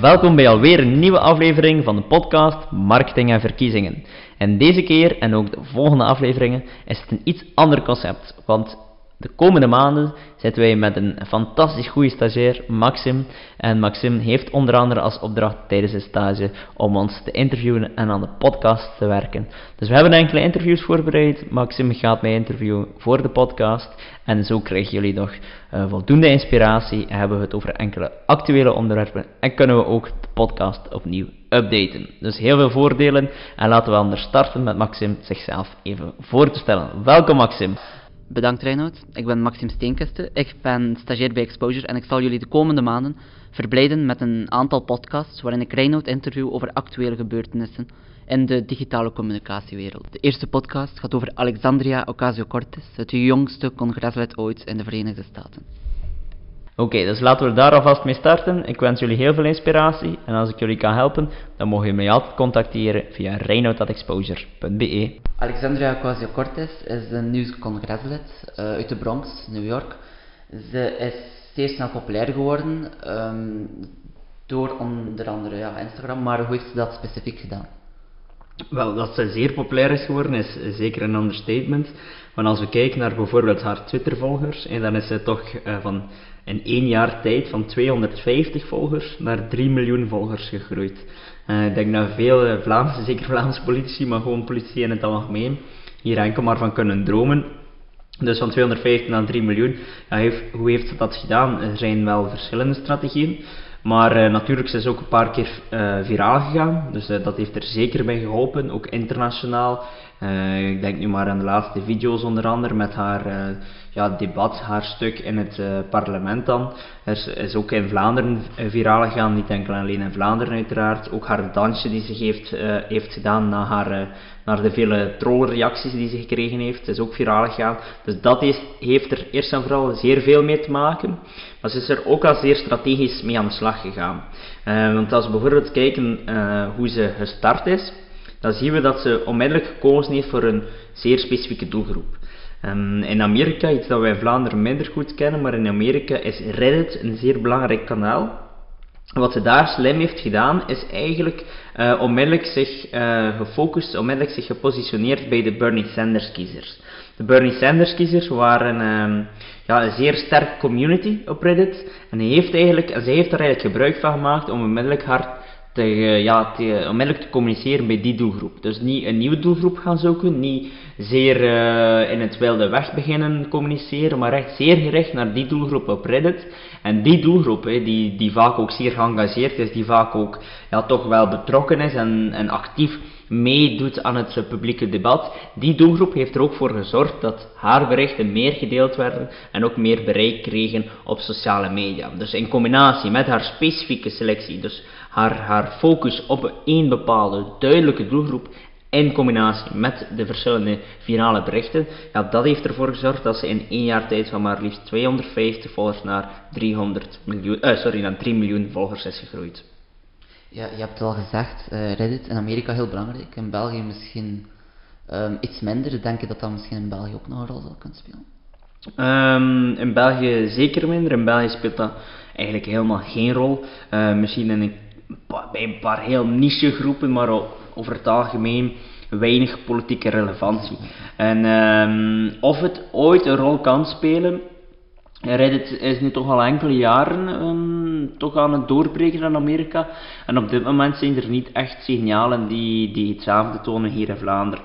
Welkom bij alweer een nieuwe aflevering van de podcast Marketing en Verkiezingen. En deze keer en ook de volgende afleveringen is het een iets ander concept, want de komende maanden zitten wij met een fantastisch goede stagiair, Maxim. En Maxim heeft onder andere als opdracht tijdens zijn stage om ons te interviewen en aan de podcast te werken. Dus we hebben enkele interviews voorbereid. Maxim gaat mij interviewen voor de podcast. En zo krijgen jullie nog uh, voldoende inspiratie. En hebben we het over enkele actuele onderwerpen. En kunnen we ook de podcast opnieuw updaten. Dus heel veel voordelen. En laten we anders starten met Maxim zichzelf even voor te stellen. Welkom Maxim. Bedankt Reinoud. Ik ben Maxim Steenkeste. Ik ben stagiair bij Exposure en ik zal jullie de komende maanden verblijden met een aantal podcasts waarin ik Reinoud interview over actuele gebeurtenissen in de digitale communicatiewereld. De eerste podcast gaat over Alexandria Ocasio-Cortez, het jongste congreslid ooit in de Verenigde Staten. Oké, dus laten we daar alvast mee starten. Ik wens jullie heel veel inspiratie en als ik jullie kan helpen, dan mogen jullie mij altijd contacteren via reinoud.exposure.be. Alexandria Ocasio-Cortez is een nieuw congreslid uh, uit de Bronx, New York. Ze is zeer snel populair geworden um, door onder andere ja, Instagram, maar hoe heeft ze dat specifiek gedaan? Wel, dat ze zeer populair is geworden is zeker een understatement. Want als we kijken naar bijvoorbeeld haar Twitter-volgers, dan is ze toch uh, van in één jaar tijd van 250 volgers naar 3 miljoen volgers gegroeid. Uh, ik denk dat veel uh, Vlaamse, zeker Vlaamse politici, maar gewoon politici in het algemeen, hier enkel maar van kunnen dromen. Dus van 250 naar 3 miljoen. Heeft, hoe heeft ze dat gedaan? Er zijn wel verschillende strategieën. Maar uh, natuurlijk is ze ook een paar keer uh, viraal gegaan. Dus uh, dat heeft er zeker bij geholpen, ook internationaal. ik denk nu maar aan de laatste video's onder andere met haar ja, debat, haar stuk in het parlement dan. Er is ook in Vlaanderen viraal gegaan, niet enkel alleen in Vlaanderen uiteraard. Ook haar dansje die ze heeft, heeft gedaan na haar naar de vele trollreacties die ze gekregen heeft. is ook viraal gegaan. Dus dat is, heeft er eerst en vooral zeer veel mee te maken. Maar ze is er ook al zeer strategisch mee aan de slag gegaan. Uh, want als we bijvoorbeeld kijken uh, hoe ze gestart is, dan zien we dat ze onmiddellijk gekozen heeft voor een zeer specifieke doelgroep. Um, in Amerika, iets dat wij in Vlaanderen minder goed kennen, maar in Amerika is Reddit een zeer belangrijk kanaal. Wat ze daar slim heeft gedaan, is eigenlijk uh, onmiddellijk zich uh, gefocust, onmiddellijk zich gepositioneerd bij de Bernie Sanders kiezers. De Bernie Sanders kiezers waren um, ja, een zeer sterke community op Reddit. En hij heeft eigenlijk, en heeft er eigenlijk gebruik van gemaakt om onmiddellijk hard te, ja, te, onmiddellijk te communiceren bij die doelgroep. Dus niet een nieuwe doelgroep gaan zoeken, niet zeer in het wilde weg beginnen communiceren, maar echt zeer gericht naar die doelgroep op Reddit. En die doelgroep, hè, die, die vaak ook zeer geëngageerd is, die vaak ook ja, toch wel betrokken is en, en actief meedoet aan het publieke debat, die doelgroep heeft er ook voor gezorgd dat haar berichten meer gedeeld werden en ook meer bereik kregen op sociale media. Dus in combinatie met haar specifieke selectie, dus haar, haar focus op één bepaalde duidelijke doelgroep in combinatie met de verschillende virale berichten, ja, dat heeft ervoor gezorgd dat ze in één jaar tijd van maar liefst 250 volgers naar, 300 miljoen, uh, sorry, naar 3 miljoen volgers is gegroeid. Ja, je hebt het al gezegd, uh, Reddit in Amerika heel belangrijk, in België misschien um, iets minder. Denk je dat dat misschien in België ook nog een rol zal kunnen spelen? Um, in België zeker minder. In België speelt dat eigenlijk helemaal geen rol. Uh, misschien in een, bij een paar heel niche groepen, maar over het algemeen weinig politieke relevantie. En um, of het ooit een rol kan spelen, Reddit is nu toch al enkele jaren um, toch aan het doorbreken in Amerika. En op dit moment zijn er niet echt signalen die, die hetzelfde tonen hier in Vlaanderen.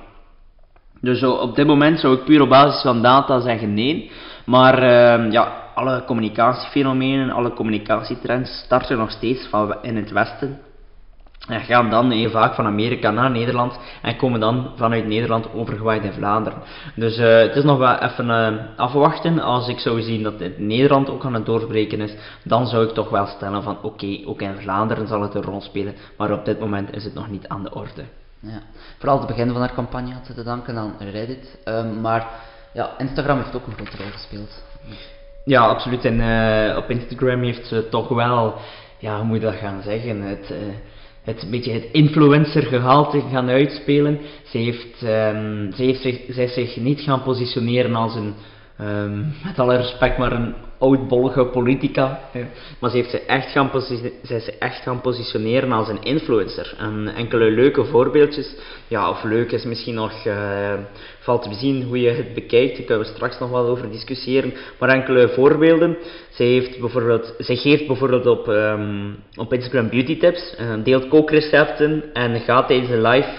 Dus op dit moment zou ik puur op basis van data zeggen nee. Maar uh, ja, alle communicatiefenomenen, alle communicatietrends starten nog steeds in het Westen en gaan dan heel vaak van Amerika naar Nederland en komen dan vanuit Nederland overgewaaid in Vlaanderen. Dus uh, het is nog wel even uh, afwachten. Als ik zou zien dat het Nederland ook aan het doorbreken is, dan zou ik toch wel stellen van oké, ook in Vlaanderen zal het een rol spelen, maar op dit moment is het nog niet aan de orde. Ja. Vooral het begin van haar campagne had ze te danken aan Reddit, um, maar ja, Instagram heeft ook een grote rol gespeeld. Ja, absoluut. En uh, op Instagram heeft ze toch wel, ja, hoe moet je dat gaan zeggen, het het, beetje het influencer gehalte gaan uitspelen. Ze heeft, um, ze heeft zij zich niet gaan positioneren als een, ehm, met alle respect, maar een oudbollige politica. Maar ze heeft zich echt gaan, is echt gaan positioneren als een influencer. En enkele leuke voorbeeldjes, ja, of leuk is misschien nog, uh, valt te bezien hoe je het bekijkt, daar kunnen we straks nog wel over discussiëren. Maar enkele voorbeelden. Zij, heeft bijvoorbeeld, zij geeft bijvoorbeeld op, um, op Instagram beauty tips, uh, deelt kookrecepten en gaat tijdens een live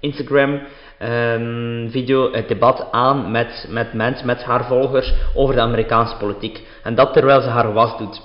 Instagram um, video het debat aan met, met mensen, met haar volgers over de Amerikaanse politiek. En dat terwijl ze haar was doet.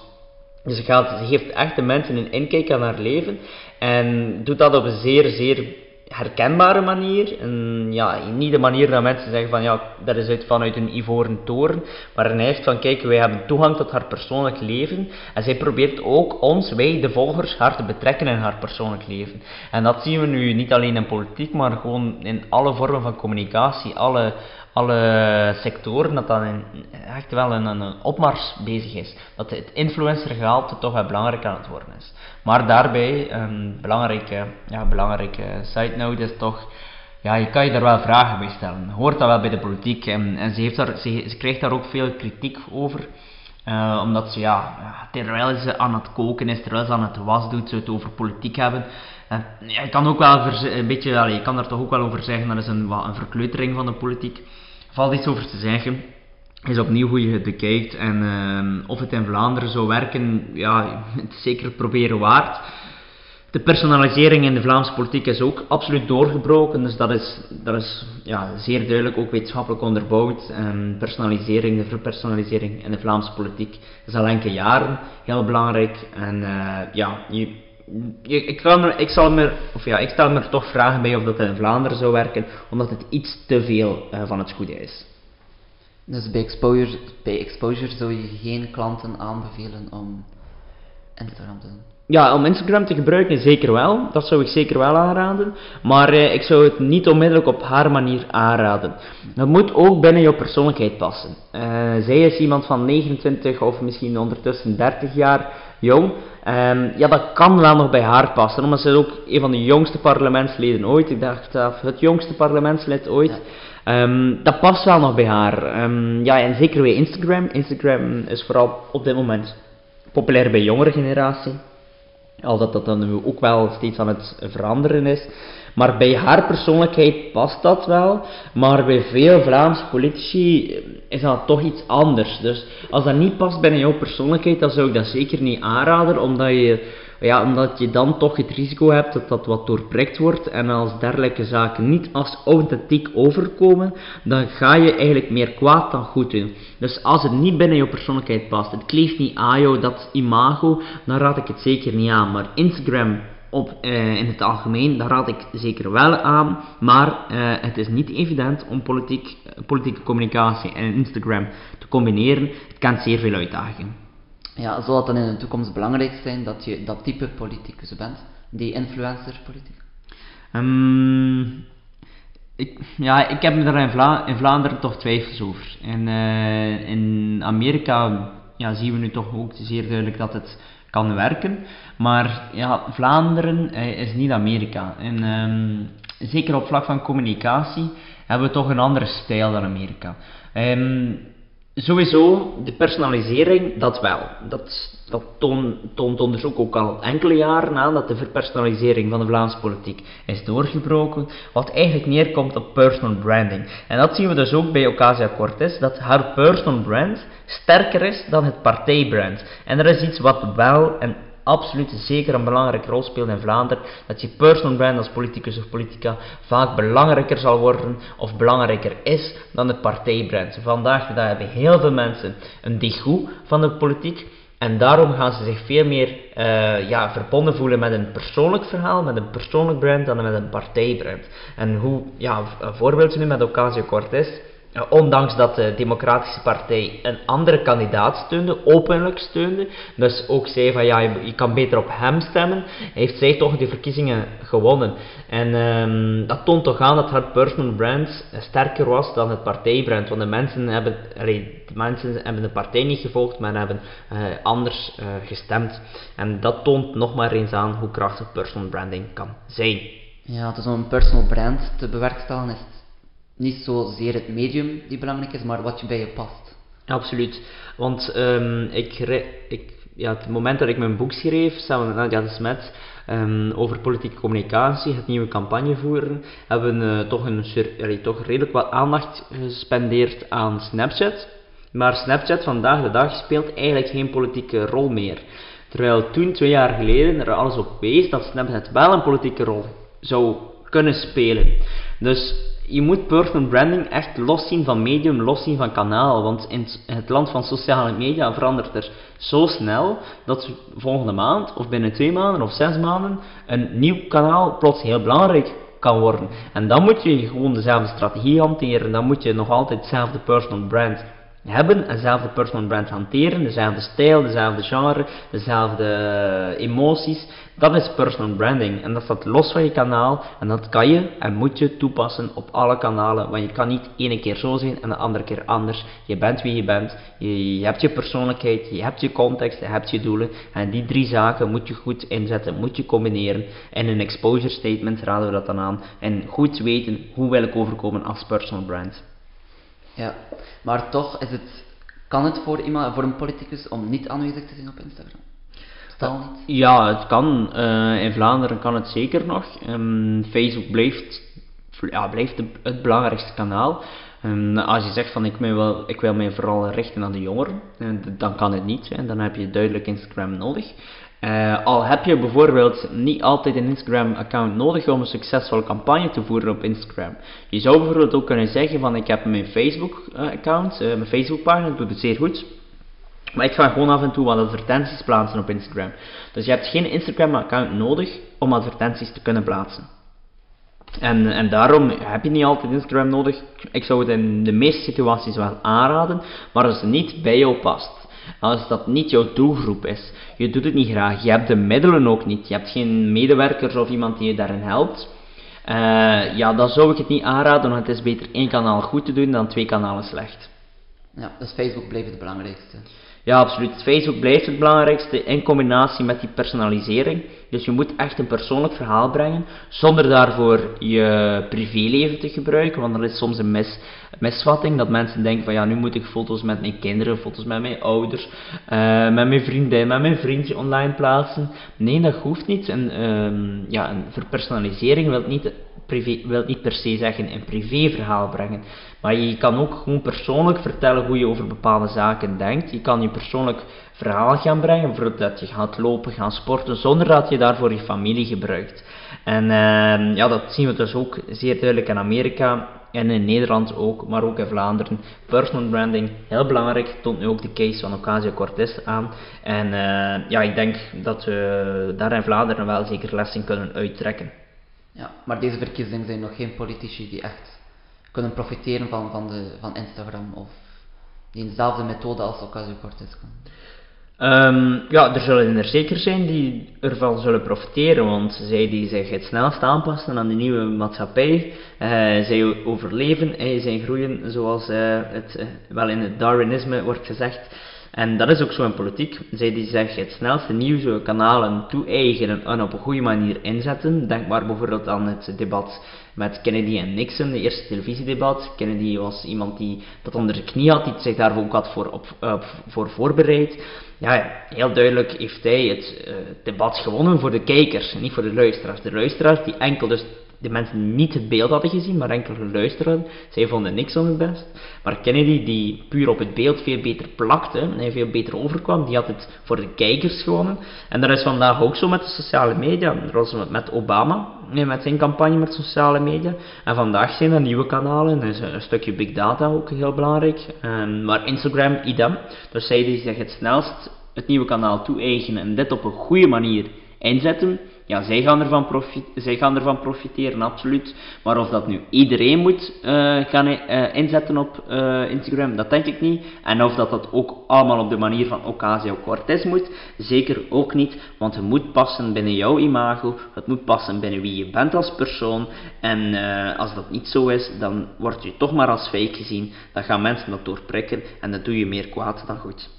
Dus ze, gaat, ze geeft echt de mensen een inkijk aan haar leven en doet dat op een zeer, zeer herkenbare manier. En ja, niet de manier dat mensen zeggen van ja, dat is uit, vanuit een ivoren toren. Maar een echt van kijk, wij hebben toegang tot haar persoonlijk leven. En zij probeert ook ons, wij de volgers, haar te betrekken in haar persoonlijk leven. En dat zien we nu niet alleen in politiek, maar gewoon in alle vormen van communicatie. Alle, alle sectoren, dat een, echt wel een, een opmars bezig is. Dat het influencergehalte toch wel belangrijk aan het worden is. Maar daarbij, een belangrijke, ja, belangrijke side note is toch, ja, je kan je daar wel vragen bij stellen. Hoort dat wel bij de politiek en, en ze, heeft daar, ze krijgt daar ook veel kritiek over. Uh, omdat ze, ja, terwijl ze aan het koken is, terwijl ze aan het was doet, ze het over politiek hebben. Ja, je kan ook wel een beetje, je kan daar toch ook wel over zeggen, dat is een, een verkleutering van de politiek valt iets over te zeggen. Is opnieuw hoe je het bekijkt en uh, of het in Vlaanderen zou werken, ja, het is zeker proberen waard. De personalisering in de Vlaamse politiek is ook absoluut doorgebroken, dus dat is, dat is ja, zeer duidelijk ook wetenschappelijk onderbouwd. En personalisering, de verpersonalisering in de Vlaamse politiek is al enkele jaren heel belangrijk. En uh, ja, ik, kan ik, zal me, of ja, ik stel me er toch vragen bij of dat in Vlaanderen zou werken, omdat het iets te veel uh, van het goede is. Dus bij exposure, bij exposure zou je geen klanten aanbevelen om Instagram te doen? Ja, om Instagram te gebruiken zeker wel. Dat zou ik zeker wel aanraden. Maar eh, ik zou het niet onmiddellijk op haar manier aanraden. Dat moet ook binnen jouw persoonlijkheid passen. Uh, zij is iemand van 29 of misschien ondertussen 30 jaar jong. Um, ja, dat kan wel nog bij haar passen, omdat ze ook een van de jongste parlementsleden ooit, ik dacht uh, het jongste parlementslid ooit, ja. um, dat past wel nog bij haar. Um, ja, en zeker bij Instagram. Instagram is vooral op dit moment populair bij jongere generatie. Al dat dat dan nu ook wel steeds aan het veranderen is. Maar bij haar persoonlijkheid past dat wel. Maar bij veel Vlaamse politici is dat toch iets anders. Dus als dat niet past bij jouw persoonlijkheid, dan zou ik dat zeker niet aanraden. Omdat je, ja, omdat je dan toch het risico hebt dat dat wat doorprikt wordt. En als dergelijke zaken niet als authentiek overkomen, dan ga je eigenlijk meer kwaad dan goed doen. Dus als het niet binnen jouw persoonlijkheid past, het kleeft niet aan jou, dat imago, dan raad ik het zeker niet aan. Maar Instagram op, uh, in het algemeen, daar raad ik zeker wel aan, maar uh, het is niet evident om politiek, politieke communicatie en Instagram te combineren. Het kent zeer veel uitdagingen. Ja, zal het dan in de toekomst belangrijk zijn dat je dat type politicus bent, die influencer-politicus? Um, ik, ja, ik heb me daar in, Vla in Vlaanderen toch twijfels over. En uh, in Amerika ja, zien we nu toch ook zeer duidelijk dat het kan werken. Maar ja, Vlaanderen eh, is niet Amerika. En um, zeker op vlak van communicatie hebben we toch een andere stijl dan Amerika. Um, Sowieso, de personalisering, dat wel. Dat, dat toont, onderzoek ook al enkele jaren aan, dat de verpersonalisering van de Vlaamse politiek is doorgebroken, wat eigenlijk neerkomt op personal branding. En dat zien we dus ook bij Ocasio Cortez, dat haar personal brand sterker is dan het partijbrand. En er is iets wat wel en absoluut zeker een belangrijke rol speelt in Vlaanderen, dat je personal brand als politicus of politica vaak belangrijker zal worden of belangrijker is dan het partijbrand. Vandaag de dag hebben heel veel mensen een dégoût van de politiek. En daarom gaan ze zich veel meer uh, ja, verbonden voelen met een persoonlijk verhaal, met een persoonlijk brand, dan met een partijbrand. En hoe, ja, een voorbeeld nu met Ocasio-Cortez eh, ondanks dat de Democratische Partij een andere kandidaat steunde, openlijk steunde, dus ook zei van ja, je, kan beter op hem stemmen, heeft zij toch de verkiezingen gewonnen. En um, dat toont toch aan dat haar personal brand sterker was dan het partijbrand, want de mensen hebben, de mensen hebben de partij niet gevolgd, maar hebben uh, anders uh, gestemd. En dat toont nog maar eens aan hoe krachtig personal branding kan zijn. Ja, dus om een personal brand te bewerkstelligen is niet zozeer het medium die belangrijk is, maar wat je bij je past. Absoluut. Want ehm, ik, ik, ja, het moment dat ik mijn boek schreef, samen met Nadia de Smet, um, over politieke communicatie, het nieuwe campagne voeren, hebben we uh, toch, een, toch redelijk wat aandacht gespendeerd aan Snapchat. Maar Snapchat vandaag de dag speelt eigenlijk geen politieke rol meer. Terwijl toen, twee jaar geleden, er alles op wees dat Snapchat wel een politieke rol zou kunnen spelen. Dus je moet personal branding echt loszien van medium, loszien van kanaal. Want in het land van sociale media verandert er zo snel dat volgende maand, of binnen twee maanden of zes maanden, een nieuw kanaal plots heel belangrijk kan worden. En dan moet je gewoon dezelfde strategie hanteren. Dan moet je nog altijd hetzelfde personal brand hebben, eenzelfde personal brand hanteren, dezelfde stijl, dezelfde genre, dezelfde eh, emoties. Dat is personal branding en dat staat los van je kanaal en dat kan je en moet je toepassen op alle kanalen, want je kan niet ene keer zo zijn en de andere keer anders. Je bent wie je bent, je, je hebt je persoonlijkheid, je hebt je context, je hebt je doelen en die drie zaken moet je goed inzetten, moet je combineren. In een exposure statement raden we dat dan aan en goed weten hoe wil ik overkomen als personal brand. Ja, maar toch is het, kan het voor, iemand, voor een politicus om niet aanwezig te zijn op Instagram? Stel niet. Ja, het kan. Uh, in Vlaanderen kan het zeker nog. Um, Facebook blijft, ja, blijft het belangrijkste kanaal. Um, als je zegt van ik, wil, ik wil mij vooral richten aan de jongeren, uh, dan kan het niet. Hè. Dan heb je duidelijk Instagram nodig. Uh, al heb je bijvoorbeeld niet altijd een Instagram-account nodig om een succesvolle campagne te voeren op Instagram. Je zou bijvoorbeeld ook kunnen zeggen van ik heb mijn Facebook-account, uh, mijn Facebook-pagina, doet het zeer goed. Maar ik ga gewoon af en toe wat advertenties plaatsen op Instagram. Dus je hebt geen Instagram-account nodig om advertenties te kunnen plaatsen. En, en daarom heb je niet altijd Instagram nodig. Ik zou het in de meeste situaties wel aanraden, maar als het niet bij jou past als dat niet jouw doelgroep is. Je doet het niet graag, je hebt de middelen ook niet, je hebt geen medewerkers of iemand die je daarin helpt. Uh, ja, dan zou ik het niet aanraden, want het is beter één kanaal goed te doen dan twee kanalen slecht. Ja, dus Facebook blijft het belangrijkste. Ja, absoluut. Facebook blijft het belangrijkste in combinatie met die personalisering. Dus je moet echt een persoonlijk verhaal brengen, zonder daarvoor je privéleven te gebruiken. Want er is soms een mis, misvatting dat mensen denken van ja, nu moet ik foto's met mijn kinderen, foto's met mijn ouders, uh, met mijn vriendin, met mijn vriendje online plaatsen. Nee, dat hoeft niet. En uh, ja, een verpersonalisering wil niet privé, wil niet per se zeggen een privéverhaal brengen. Maar je kan ook gewoon persoonlijk vertellen hoe je over bepaalde zaken denkt. Je kan je persoonlijk verhaal gaan brengen, bijvoorbeeld dat je gaat lopen, gaan sporten, zonder dat je daarvoor je familie gebruikt. En uh, ja, dat zien we dus ook zeer duidelijk in Amerika en in Nederland ook, maar ook in Vlaanderen. Personal branding, heel belangrijk, toont nu ook de case van Ocasio-Cortez aan. En uh, ja, ik denk dat we daar in Vlaanderen wel zeker lessen kunnen uittrekken. Ja, maar deze verkiezingen zijn nog geen politici die echt kunnen profiteren van, van, de, van Instagram of die dezelfde methode als Ocasio-Cortez kan. Um, ja, er zullen er zeker zijn die ervan zullen profiteren, want zij die zich het snelst aanpassen aan de nieuwe maatschappij, uh, zij overleven en zij groeien zoals uh, het uh, wel in het Darwinisme wordt gezegd. En dat is ook zo in politiek. Zij die zich het snelste nieuwe kanalen toe-eigenen en op een goede manier inzetten. Denk maar bijvoorbeeld aan het debat met Kennedy en Nixon, de eerste televisiedebat. Kennedy was iemand die dat onder de knie had, die zich daar ook had voor, op, voor voorbereid. Ja, heel duidelijk heeft hij het uh, debat gewonnen voor de kijkers, niet voor de luisteraars. De luisteraars die enkel dus de mensen niet het beeld hadden gezien, maar enkel geluisterd Zij vonden Nixon het best. Maar Kennedy, die puur op het beeld veel beter plakte en veel beter overkwam, die had het voor de kijkers gewonnen. En dat is vandaag ook zo met de sociale media. Dat was met Obama, met zijn campagne met sociale media. En vandaag zijn er nieuwe kanalen, is een stukje big data ook heel belangrijk. Um, maar Instagram, idem. Dus zij die zich het snelst het nieuwe kanaal toe-eigenen en dit op een goede manier inzetten, ja, zij gaan, ervan zij gaan ervan profiteren, absoluut. Maar of dat nu iedereen moet uh, gaan uh, inzetten op uh, Instagram, dat denk ik niet. En of dat dat ook allemaal op de manier van Ocasio-Cortez moet, zeker ook niet. Want het moet passen binnen jouw imago, het moet passen binnen wie je bent als persoon. En als dat niet zo is, dan word je toch maar als fake gezien. Dan gaan mensen dat doorprikken en dan doe je meer kwaad dan goed.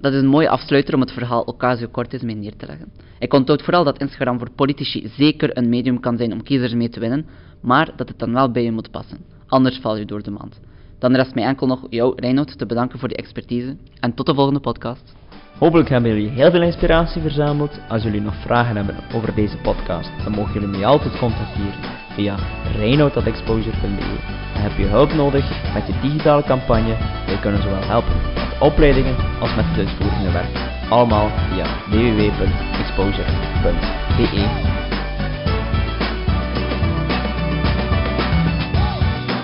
Dat is een mooie afsluiter om het verhaal Ocasio-Cortez mee neer te leggen. Ik onthoud vooral dat Instagram voor politici zeker een medium kan zijn om kiezers mee te winnen, maar dat het dan wel bij je moet passen. Anders val je door de mand. Dan rest mij enkel nog jou, Reinoud, te bedanken voor die expertise. En tot de volgende podcast. Hopelijk hebben jullie heel veel inspiratie verzameld. Als jullie nog vragen hebben over deze podcast, dan mogen jullie mij altijd contacteren via reinoud.exposure.be. Heb je hulp nodig met je digitale campagne? Wij kunnen zowel helpen met opleidingen als met het uitvoerende werk. Allemaal via www.exposure.be.